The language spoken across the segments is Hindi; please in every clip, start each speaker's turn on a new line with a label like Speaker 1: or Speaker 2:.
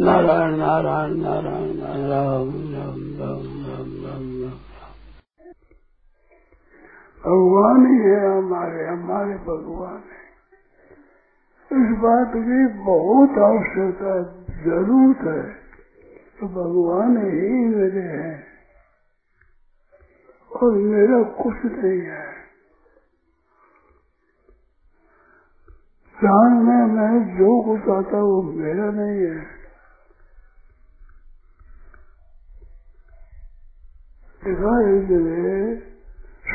Speaker 1: नारायण नारायण नारायण राम राम राम राम राम राम। भगवान ही है हमारे हमारे भगवान है। इस बात की बहुत आवश्यकता ज़रूरत है तो भगवान ही मेरे हैं और मेरा कुछ नहीं है। जानने में मैं जो कुछ आता वो मेरा नहीं है।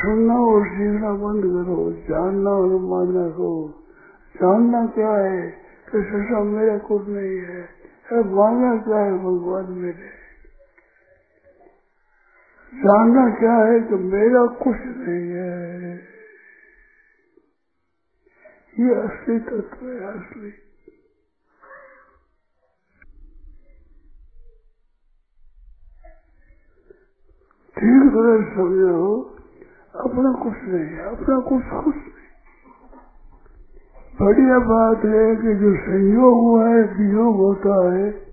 Speaker 1: सुनना और सीखना बंद करो जानना और मानना को जानना क्या है? कि ससा मेरा कुछ नहीं है। मानना क्या है भगवान मेरे जानना क्या है कि मेरा कुछ नहीं है। ये असली तत्व है, असली। ठीक तरह समझो अपना कुछ नहीं है अपना कुछ कुछ नहीं। बढ़िया बात है कि जो संयोग हुआ है, वियोग होता है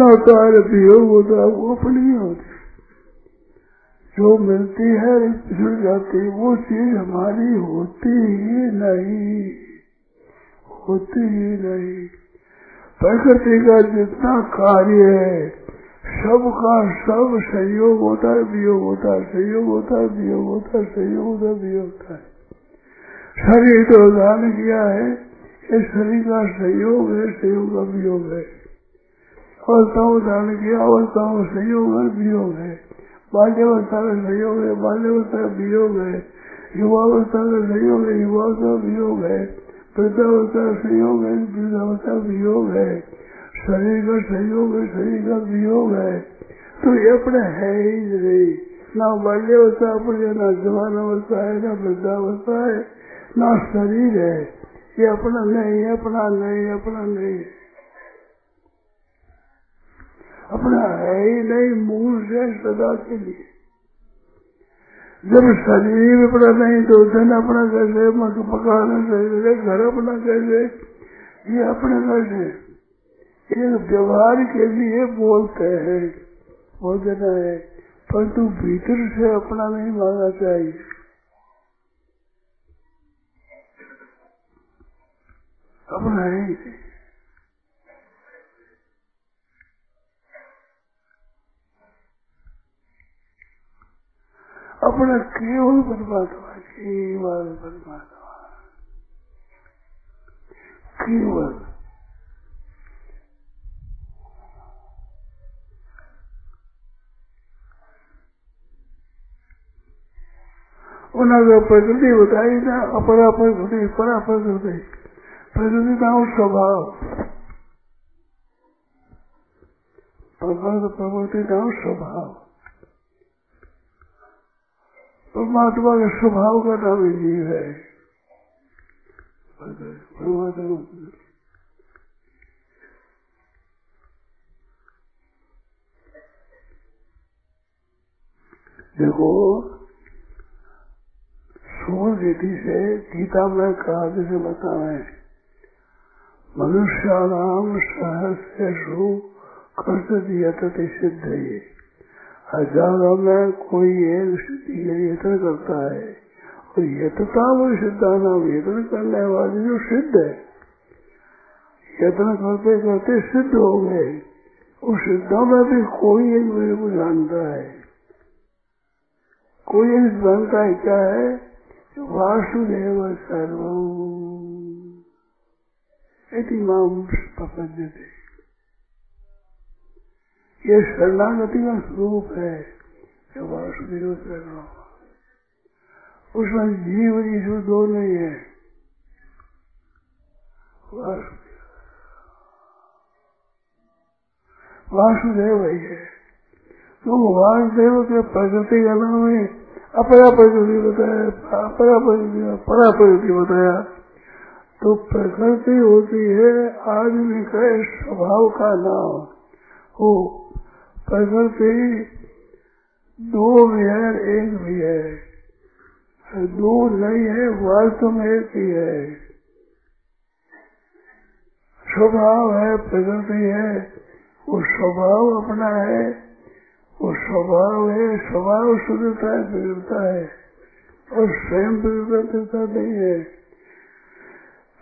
Speaker 1: होता है वियोग होता है, वो अपनी ही। होती जो मिलती है पिछड़ जाती है, वो चीज़ हमारी होती ही नहीं, होती ही नहीं। प्रकृति का जितना कार्य है सबका सब संयोग होता है, वियोग होता है, संयोग होता है, वियोग होता है, संयोग होता है, वियोग होता है। शरीर तो उदाहरण किया है ये शरीर का संयोग है, संयोग का वियोग है। अवस्था उदाहरण किया अवस्था का संयोग है वियोग है। बाल्यवस्था का संयोग है, बाल्यवस्था का वियोग है। युवावस्था का संयोग है, युवावस्था का वियोग है। वृद्धावस्था का संयोग है, वृद्धावस्था का वियोग है। शरीर का संयोग है, शरीर का वियोग है। तो ये अपने है ही नहीं। ना बाल्यावस्था अपने, ना जवान अवस्था है, ना वृद्धावस्था है, ना शरीर है। ये अपना नहीं अपना नहीं अपना नहीं। अपना है ही नहीं, मूल से सदा के लिए। जब शरीर अपना नहीं तो धन अपना कैसे मत पकाना कैसे, घर अपना कैसे, ये अपने कैसे ये व्यवहार के लिए बोलते हैं। बोल देना है, परंतु भीतर से अपना नहीं मांगना चाहिए। अपना ही अपना केवल परमात्मा केवल परमात्मा केवल। उन्होंने प्रकृति बताई ना अपरा प्रकृति, परा प्रकृति। प्रकृति का स्वभाव। प्रकृति का स्वभाव। परमात्मा के स्वभाव का नाम ही जीव है। देखो सूर्य रीति से? गीता में कहा, जैसे बताए मनुष्याणाम सहस्रु कर्त यत सिद्ध ये हज़ारों में कोई एक सिद्धि के लिए यत्न करता है। और यतता वो सिद्धा नाम यत्न करने वाले जो सिद्ध है, यत्न करते करते सिद्ध हो गए। उस सिद्धों में भी कोई एक मेरे को जानता है। कोई एक जानता है क्या है? वासुदेव सर्व। इति माम ये शरणागति का स्वरूप है जो वासुदेव सर्व। उसमें जीव ईश्वर दो नहीं है। वासुदेव। ही है। तो वासुदेव के प्रकृति का नाम है अपरा प्रकृति बताया अपरा प्रकृति परा प्रकृति बताया। तो प्रकृति होती है आदमी का स्वभाव का नाम। हो, प्रकृति दो भी है एक भी है दो नहीं है, वास्तव में एक ही है। स्वभाव है, प्रकृति है, वो स्वभाव अपना है। वो स्वभाव है, स्वभाव शुद्धता है बिगड़ता है, और स्वयं बिगड़ता नहीं है।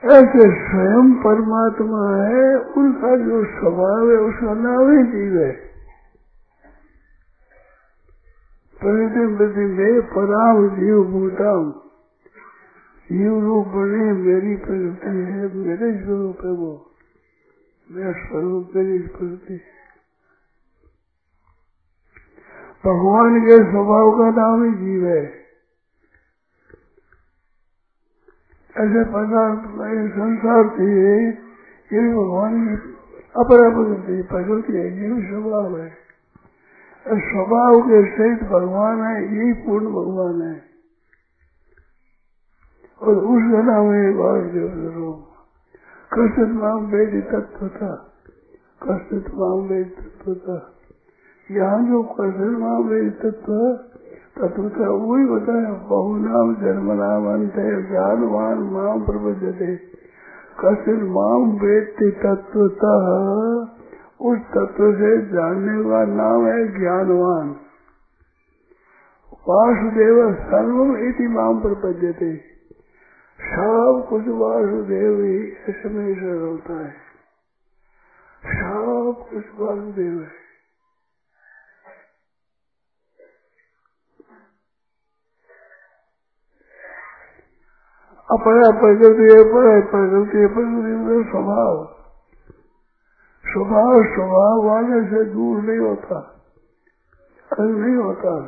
Speaker 1: ऐसे स्वयं परमात्मा है, उनका जो स्वभाव है, उसका नाम ही जीव है। प्रति में पराम जीव भूताम। जीव रूप बने मेरी प्रकृति है, मेरे स्वरूप है वो। मेरा स्वरूप मेरी प्रकृति। भगवान के स्वभाव का नाम ही जीव है। ऐसे पदार्थ संसार थी ये भगवान की अपरा प्रकृति प्रकृति है भी स्वभाव है। स्वभाव के सहित भगवान है, यही पूर्ण भगवान है। और उस नाम है। वासुदेव कृष्ण नाम वेद तत्व था। कृष्ण नाम वेद तत्व था। यहाँ जो कृष्ण माम वेद तत्व तत्व था वही होता है बहु नाम जन्म नाम अंत है ज्ञानवान माम प्रबुद्धते कृष्ण माम वेद तत्वता, उस तत्व से जानने का नाम है ज्ञानवान। वासुदेव सर्वम इति माम प्रपद्यते। सब कुछ वासुदेव ही ऐसे में होता है। सब कुछ वासुदेव है। अपना प्रकृति पर प्रकृति प्रकृति स्वभाव। स्वभाव स्वभाव वाले से दूर नहीं होता। अलग नहीं होता।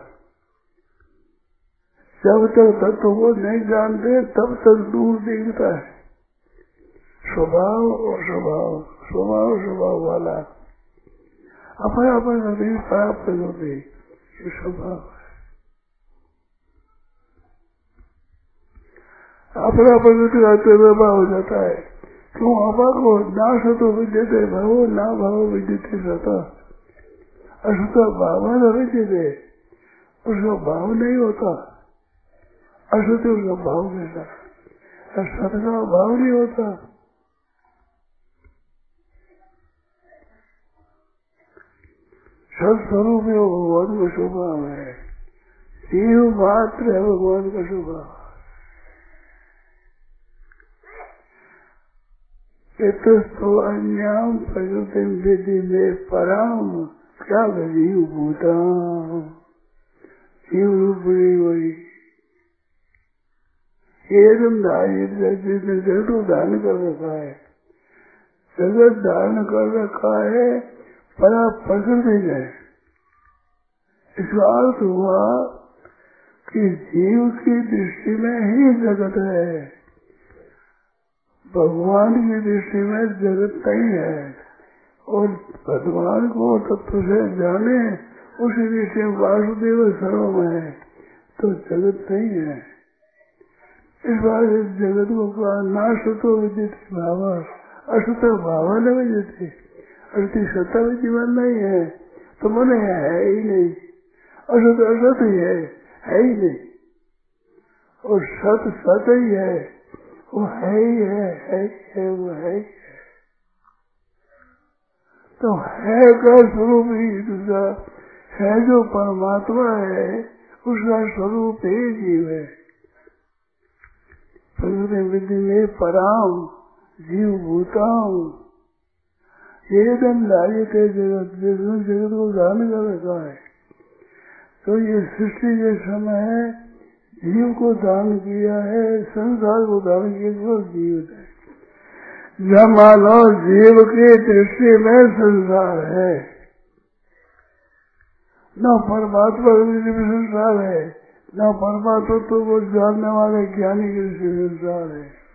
Speaker 1: जब तक तत्व को नहीं जानते, तब तक दूर दिखता है। स्वभाव और स्वभाव स्वभाव स्वभाव वाला। अपने अपने प्राप्त होते स्वभाव। अपना प्रकृति का व्यवहार हो जाता है। क्यों? हवा को ना सतो विद्यते भवो, ना भाव विद्यते सता। असत भाव न उसका भाव नहीं होता। असत उसका भाव कैसा सत का भाव नहीं होता। सत्स्वरूप में भगवान का स्वभाव है। जीव मात्र है भगवान का स्वभाव। तो अन्याम विधि में पराम क्या जीव भूता जीव रूप धारण कर रखा है। जगत धारण कर रखा है परा प्रकृति है इसका अर्थ हुआ कि जीव की दृष्टि में ही जगत है। भगवान की दृष्टि में जगत नहीं है। और भगवान को तत्व से जाने, उसी दृष्टि में वासुदेव सर्वम है। तो जगत नहीं है। इस बार इस जगत को कहा नाश तो विद्युत भाव असत भाव न विद्युत अति सत्ता में जीवन नहीं है। तो मन है, ही नहीं। असत असत ही है है ही नहीं। और सत सत ही है। वो है, ही, है है ही। है वो है ही है तो है का स्वरूप ही दूसरा, है जो परमात्मा है, उसका स्वरूप ही जीव है। प्रकृति विधि में पराम, जीव भूताम। ये दम लागे थे जगत जगत को धारण कर रखा है। तो ये सृष्टि के समय जीव को दान किया है, संसार को दान किया, जो जीव है। जब जीव की दृष्टि में संसार है। न परमात्मा की संसार है। न परमात्मा तो वो जानने वाले ज्ञानी की दृष्टि में संसार है।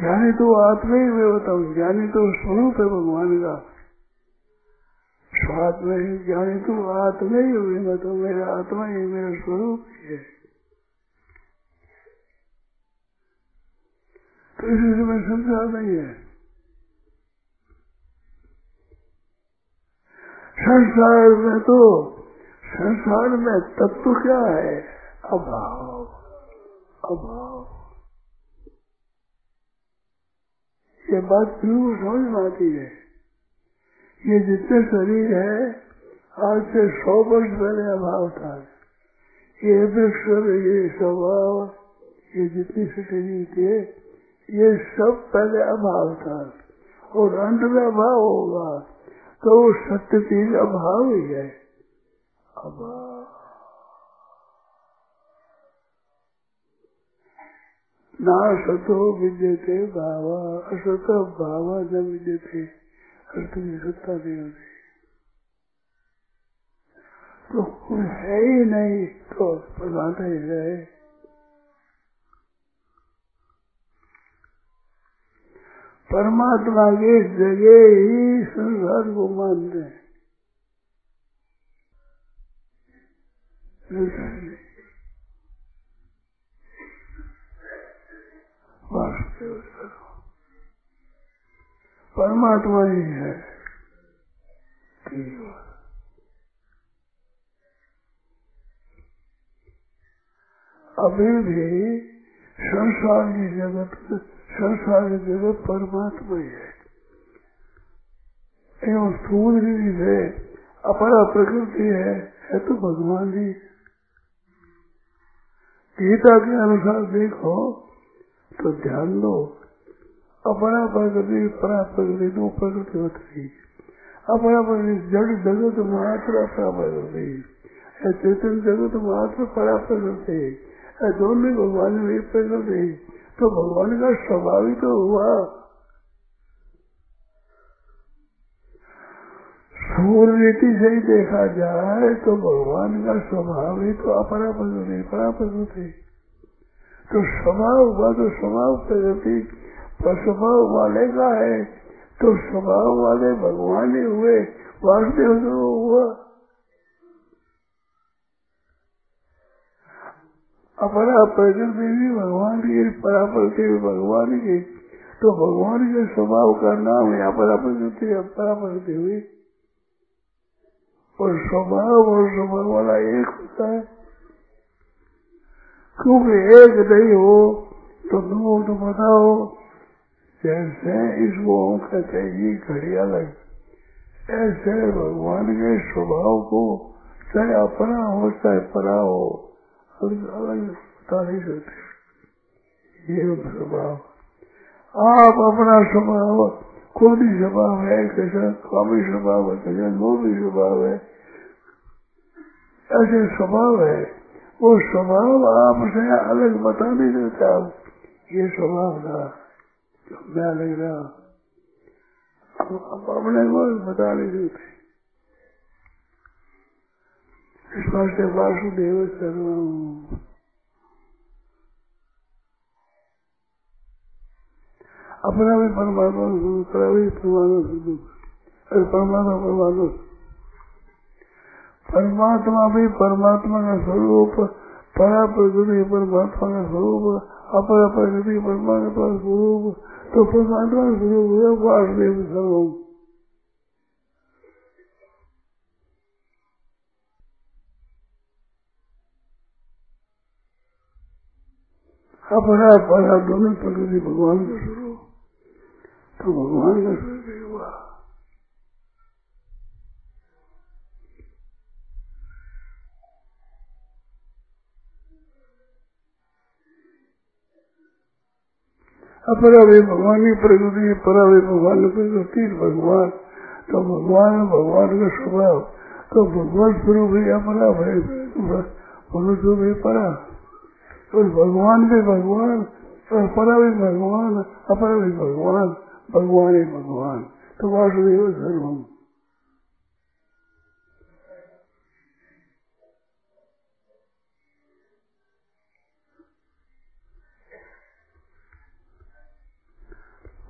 Speaker 1: ज्ञानी तो आत्मा ही मैं बताऊँ ज्ञानी तो स्वरूप है भगवान का। स्वाद में ही ज्ञानी तो आत्मा ही हुई मैं तो मेरा आत्मा ही मेरा स्वरूप ही है। तो इसी से मैं संसार नहीं है। संसार में तो संसार में तत्व क्या है? अभाव। अभाव। ये बात बिल्कुल समझ में आती है। ये जितने शरीर है, आज से सौ वर्ष पहले अभाव था ये वृक्ष ये स्वभाव, ये जितनी शरीर थे ये सब पहले अभाव था और अंत में अभाव होगा। तो वो सत्य चीज़ अभाव ही है। अभाव ना सतो विद्यते भावा, असत भावा न विद्यते। अर्थ की सत्ता होती तो कोई है ही नहीं तो प्रधान ही रहे। परमात्मा की जगह ही संसार को मानते हैं। परमात्मा ही है। अभी भी संसार की जगत संसार की जगत परमात्मा ही है। एवं स्थूल जी है अपरा प्रकृति है है तो भगवान ही। गीता के अनुसार देखो तो ध्यान दो अपना प्रकृति परा प्रकृति दो प्रकृति होती अपना प्रकृति जड़ जगत मात्र अपरा प्रकृति चेतन जगत मात्र परा प्रकृति दोनों भगवान में प्रकृति तो भगवान का स्वभाव ही तो हुआ रीति से ही देखा जाए तो भगवान का स्वभाव ही तो अपरा प्रकृति परा प्रकृति तो स्वभाव हुआ तो स्वभाव प्रगति स्वभाव वाले का है तो स्वभाव वाले भगवान ही हुए, वासुदेव तो हुआ। अपरा प्रकृति भी भगवान की पराप्रकृति भी भगवान की तो भगवान के स्वभाव का नाम है अपरा प्रकृति अपरा प्रकृति हुई और स्वभाव और स्वभाव वाला एक होता है। क्योंकि एक नहीं हो तो दो तो बताओ। जैसे इस कहते का चाहिए घड़ी अलग ऐसे भगवान के स्वभाव को चाहे अपना हो, चाहे परा हो, अलग अलग बता नहीं ये स्वभाव। आप अपना स्वभाव, खुद स्वभाव है, कैसा कामी स्वभाव है, कैसा लोभी स्वभाव है। ऐसे स्वभाव है। वो स्वभाव आपसे अलग बता नहीं देता। ये स्वभाव था। मैं लग रहा आप अपने को बता नहीं देते इस वास्ते वासुदेव सर्व अपना भी परमात्मा दूसरा भी परमात्मा अरे परमात्मा परमात्मा परमात्मा भी परमात्मा का स्वरूप परा प्रकृति परमात्मा का स्वरूप अपरा प्रकृति परमात्मा स्वरूप तो परमात्मा स्वरूप है वासुदेव सर्वम अपरा परा दोनों प्रकृति, भगवान का स्वरूप तो भगवान का स्वरूप। अपरा भी भगवान की प्रकृति परा भी भगवान की प्रकृति भगवान तो भगवान भगवान का स्वभाव तो भगवान स्वरूप ही अपरा भाई मनुष्य भी परा तो भगवान भी भगवान और परा भी भगवान अपरा भी भगवान भगवान ही भगवान तो वासुदेव सर्वम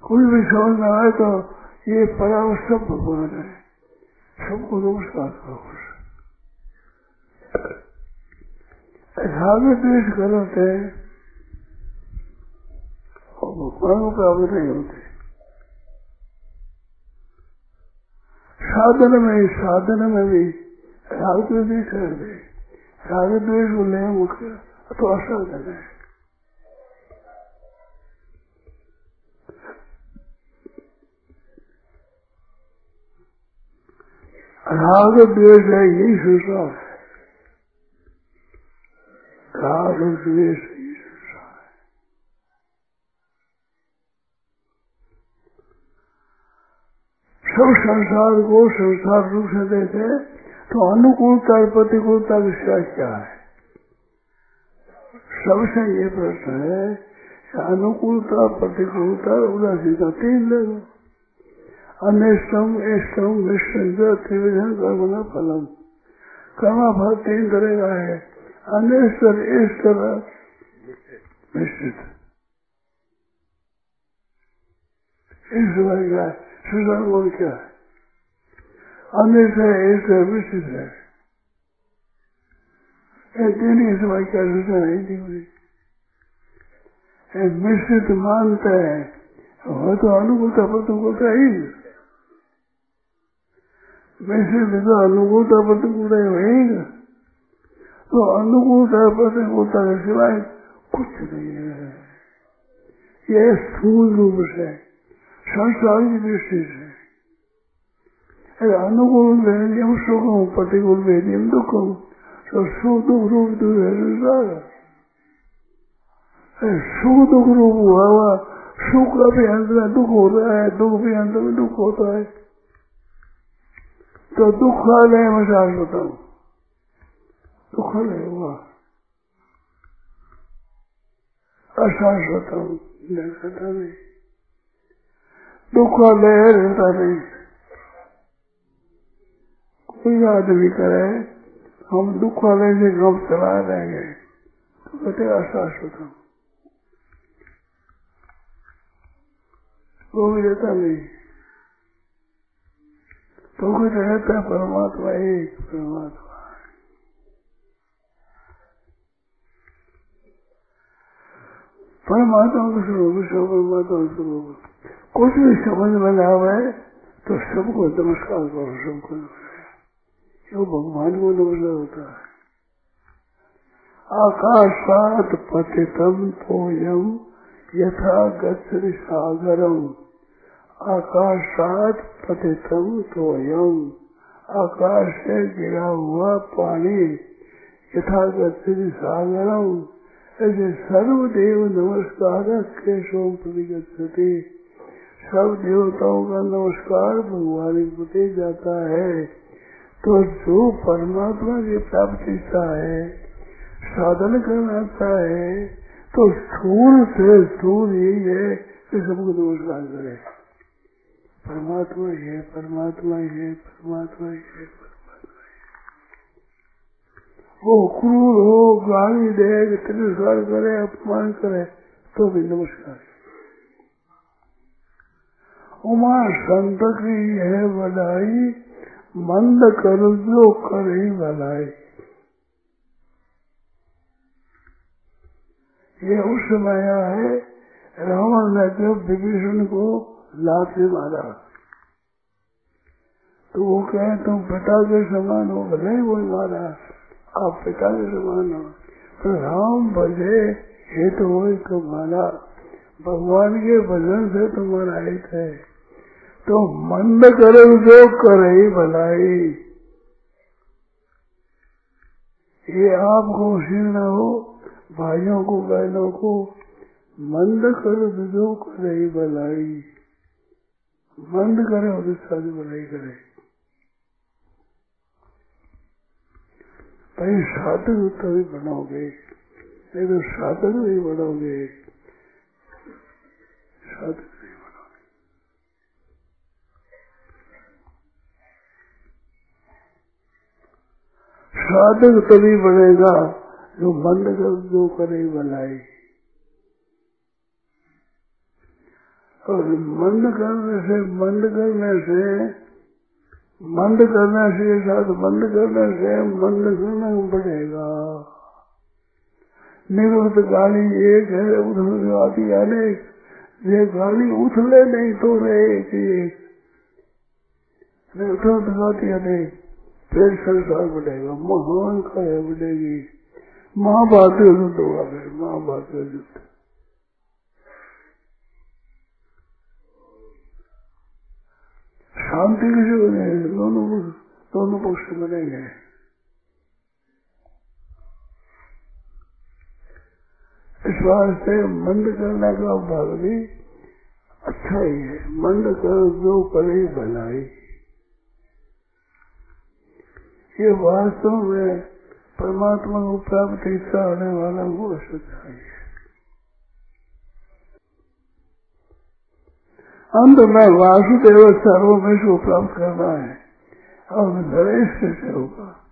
Speaker 1: कोई भी समझ में आए तो ये पराव सब भगवान है। सबको नमस्कार करो। राग द्वेष करते और भगवान प्राप्त नहीं होते। साधन में साधन में भी राग द्वेष कर दे राग द्वेष को ले मुख्य तो असाधन है राग द्वेष है यही संसार है राग द्वेष यही संसार है सब संसार को संसार रूप से देखे तो अनुकूलता और प्रतिकूलता विषय क्या है सबसे ये प्रश्न है अनुकूलता प्रतिकूलता उदासीनता तीन ले अनिष्टम इष्टम मिश्र त्रिविधन कर्म फलम। कर्म फल तीन तरह का है। अनिष्ट इष्ट मिश्रित। इस भाई का है। सुधर गुण क्या है? अनिष्ट है इष्ट है मिश्रित है। तीन इस भाई क्या सुधर नहीं दी मिश्रित मानते हैं। वो तो अनुकूलता, प्रतिकूलता ही। मिश्रित तो अनुकूलता प्रतिकूल वही तो अनुकूलता प्रतिकूलता के सिवाय कुछ नहीं है। ये स्थूल रूप से संसार की दृष्टि से। अनुकूल वेदियम सुखम, प्रतिकूल वेदियम दुखम तो सुख दुख रूप तो है संसार सुख दुख रूप हुआ हुआ, सुख का भी अंत में दुख होता है, दुख भी अंत में दुख होता है। तो दुख लय में शाश्वत हूँ। दुख लय हुआ अशाश्वत हूँ। रहता नहीं। दुख लय रहता नहीं। कोई आदमी करे, हम दुख वाले से गम चला रहेंगे तो कहते अशाश्वत हूँ। वो भी रहता नहीं। तो कुछ रहता है, परमात्मा एक, परमात्मा परमात्मा को स्वरूप सब परमात्मा स्वरूप कुछ भी समझ में ना आवे तो सबको नमस्कार करो, सबको जो भगवान को नमस्कार होता है। आकाशात पतितम तोयम यथा गच्छति सागरम आकाशात पतितम तोयम आकाश से गिरा हुआ पानी यथा गच्छति सागरम। ऐसे सर्वदेव नमस्कार केशव प्रतिगछति सब देवताओं का नमस्कार भगवान के प्रति जाता है तो जो परमात्मा की प्राप्ति है, साधन करना चाहे तो स्थूल से स्थूल यही है कि सबको नमस्कार करे। परमात्मा ही है, परमात्मा ही है परमात्मा ही। है वो क्रूर हो, गाली दे, तिरस्कार करे, अपमान करे तो भी नमस्कार। उमा संत की है बधाई, मंद कर जो कर ही भलाई। ये उस समय है रावण ने जब विभीषण को लात मारा तो वो कहे, तुम पिता के समान हो, भले ही वही मारा आप पिता के समान हो। तो राम भजे हित हो तो मारा भगवान के भजन से तुम्हारा हित है। तो मंद करो, जो करे भलाई। ये आपको न हो, भाइयों को, बहनों को, मंद कर, जो करे भलाई। मंद करे, और शादी भलाई करे। भाई साधक तभी बनोगे। नहीं तो साधक नहीं बनोगे। साधक नहीं बनोगे। साधक तभी बनेगा जो मंद कर, जो करे भलाई और मंद करने से मंद करने से, मंद करने से साथ बंद करने से मंद करना बढ़ेगा निरुद्ध गाली एक है, उधर आदि अनेक। ये गाली उछले नहीं तो रहे कि उधर गाती अनेक। फिर संसार बढ़ेगा महान का बढ़ेगी महाभारत युद्ध होगा फिर, महाभारत युद्ध। शांति किसी नहीं दोनों दोनों पक्ष बनेंगे इस वास्ते मंद करने का भाग भी अच्छा ही है मंद कर जो करे भलाई ये वास्तव में परमात्मा को प्राप्त इच्छा होने वाला वो सच्चाई है। अंत में वासुदेव सर्वमेश को प्राप्त करना है। और नरेश कैसे होगा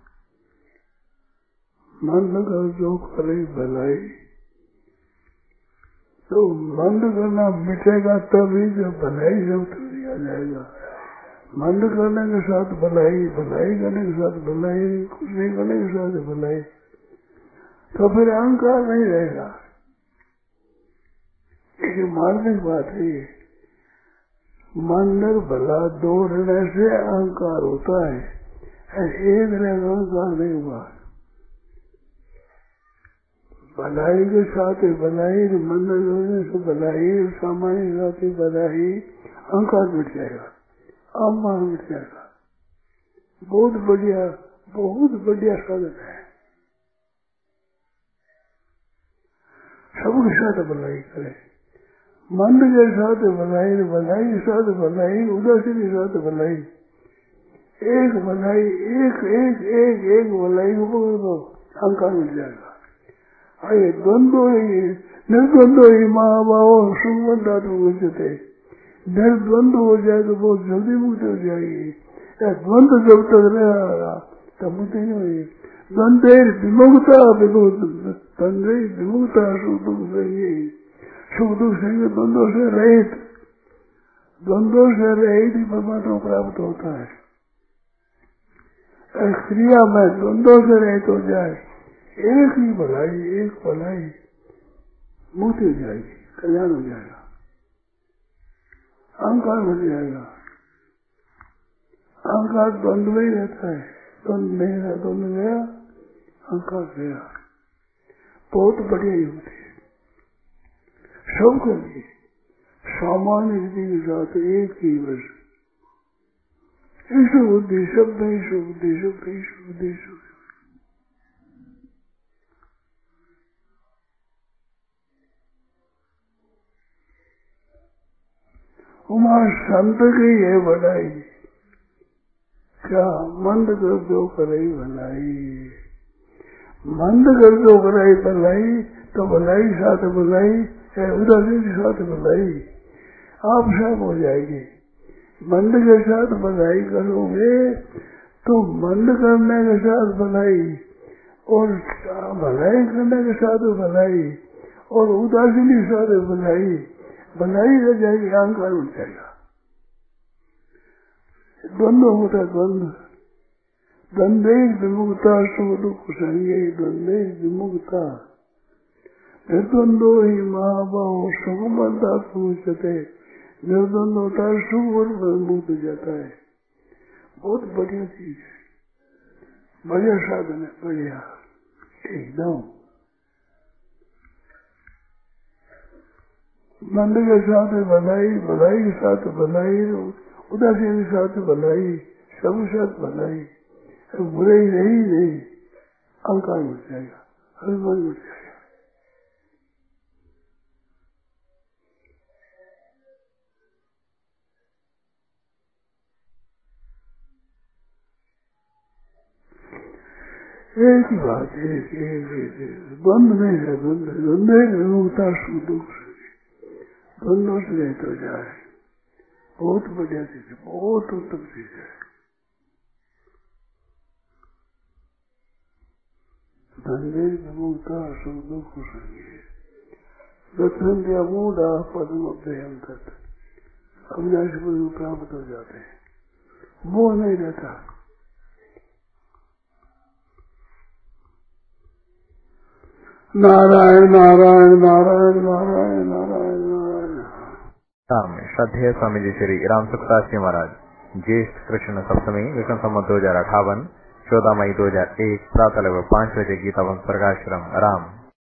Speaker 1: मंद कर जो करे भलाई। तो मंद करना मिटेगा तभी जब भलाई जब दिया जाएगा। मंद करने के साथ भलाई भलाई करने के साथ भलाई, कुछ नहीं करने के साथ भलाई। तो फिर अहंकार नहीं रहेगा। एक मार्मिक बात है ये। मंदिर भला दो रहने से अहंकार होता है एक अहंकार नहीं हुआ। भलाई के साथ भलाई मंदिर होने से भलाई, सामान्य साथ ही भलाई, अहंकार मिट जाएगा अम्मान मिट जाएगा। बहुत बढ़िया बहुत बढ़िया साधन है। सबके साथ भलाई करें। मंद के साथ भलाई भलाई साथ भलाई, उदासी के साथ भलाई। एक भलाई, एक एक एक एक भलाई को अहंकार मिल जाएगा। आइए द्वंद्व ही निर्द्वंद्व ही महाभाव सुगंधा तो उचते निर्द्वंद्व हो जाए तो बहुत जल्दी मुक्त हो जाएगी। द्वंद्व जब तक रहेगा तब मुक्ति नहीं होगी। द्वंद्व विमुक्ता द्वंद्व विमुक्ता सुख दुख से सुख दुख से द्वंद्व से रहित द्वंद्व से रहित ही परमात्मा प्राप्त होता है क्रिया में द्वंद्व से रहित हो जाए एक ही भलाई एक भलाई मुक्ति हो जाएगी कल्याण हो जाएगा अहंकार बन जाएगा अहंकार द्वंद्व ही रहता है द्वंद नहीं रहा द्वंद गया अहंकार गया बहुत बढ़िया युक्ति है सबके लिए सामान्य रीति के साथ एक ही वर्ष इस बुद्धि शब्द ईश्वर बुद्धि शब्द ईश्वर बुद्धि ईश्वर उमा संत की है बढ़ाई क्या मंद कर दो करे भलाई। मंद कर दो कराई भलाई तो भलाई साथ भलाई। उदासी के साथ बधाई आप सब हो जाएगी। मंद के साथ बधाई करोगे तो मंद करने के साथ भलाई और भलाई करने के साथ भलाई और उदासी के साथ भलाई भलाई रह जाएगी, अहंकार उठ जाएगा। द्वंद्व होता द्वंद्व। द्वंद्व विमुक्ता सुख दुख संगे द्वंद्व विमुक्ता निर्द्वंदो ही महाभाव सुगमता पहुँचते निर्द्वंद होता है सुख और मुक्त जाता है। बहुत बढ़िया चीज़ है। बढ़िया साधन है, बढ़िया। एकदम। नंद के साथ भलाई भलाई के साथ भलाई उदासी के साथ भलाई सब साथ भलाई बुरे ही नहीं नहीं। अहंकार मिट जाएगा। अभिमान मिट जाएगा। एक ही बात एक एक एक द्वंद नहीं है द्वंद द्वंद विमुक्ता सुख दुख द्वंद्व से रहित हो जाए बहुत बढ़िया चीज़ है बहुत उत्तम चीज़ है धंधे विमुक्ता सुख दुख संगे दक्षिण मूढ़ा पद्म प्राप्त हो जाते हैं मोह नहीं रहता नारायण नारायण नारायण नारायण नारायण नारायण।
Speaker 2: राम श्रद्धेय स्वामी जी श्री राम सुखदास जी महाराज। ज्येष्ठ कृष्ण सप्तमी विक्रम सम्मत दो हज़ार अठावन, चौदह मई दो हज़ार एक प्रातः लगभग पाँच बजे गीता वंश प्रकाश्रम राम।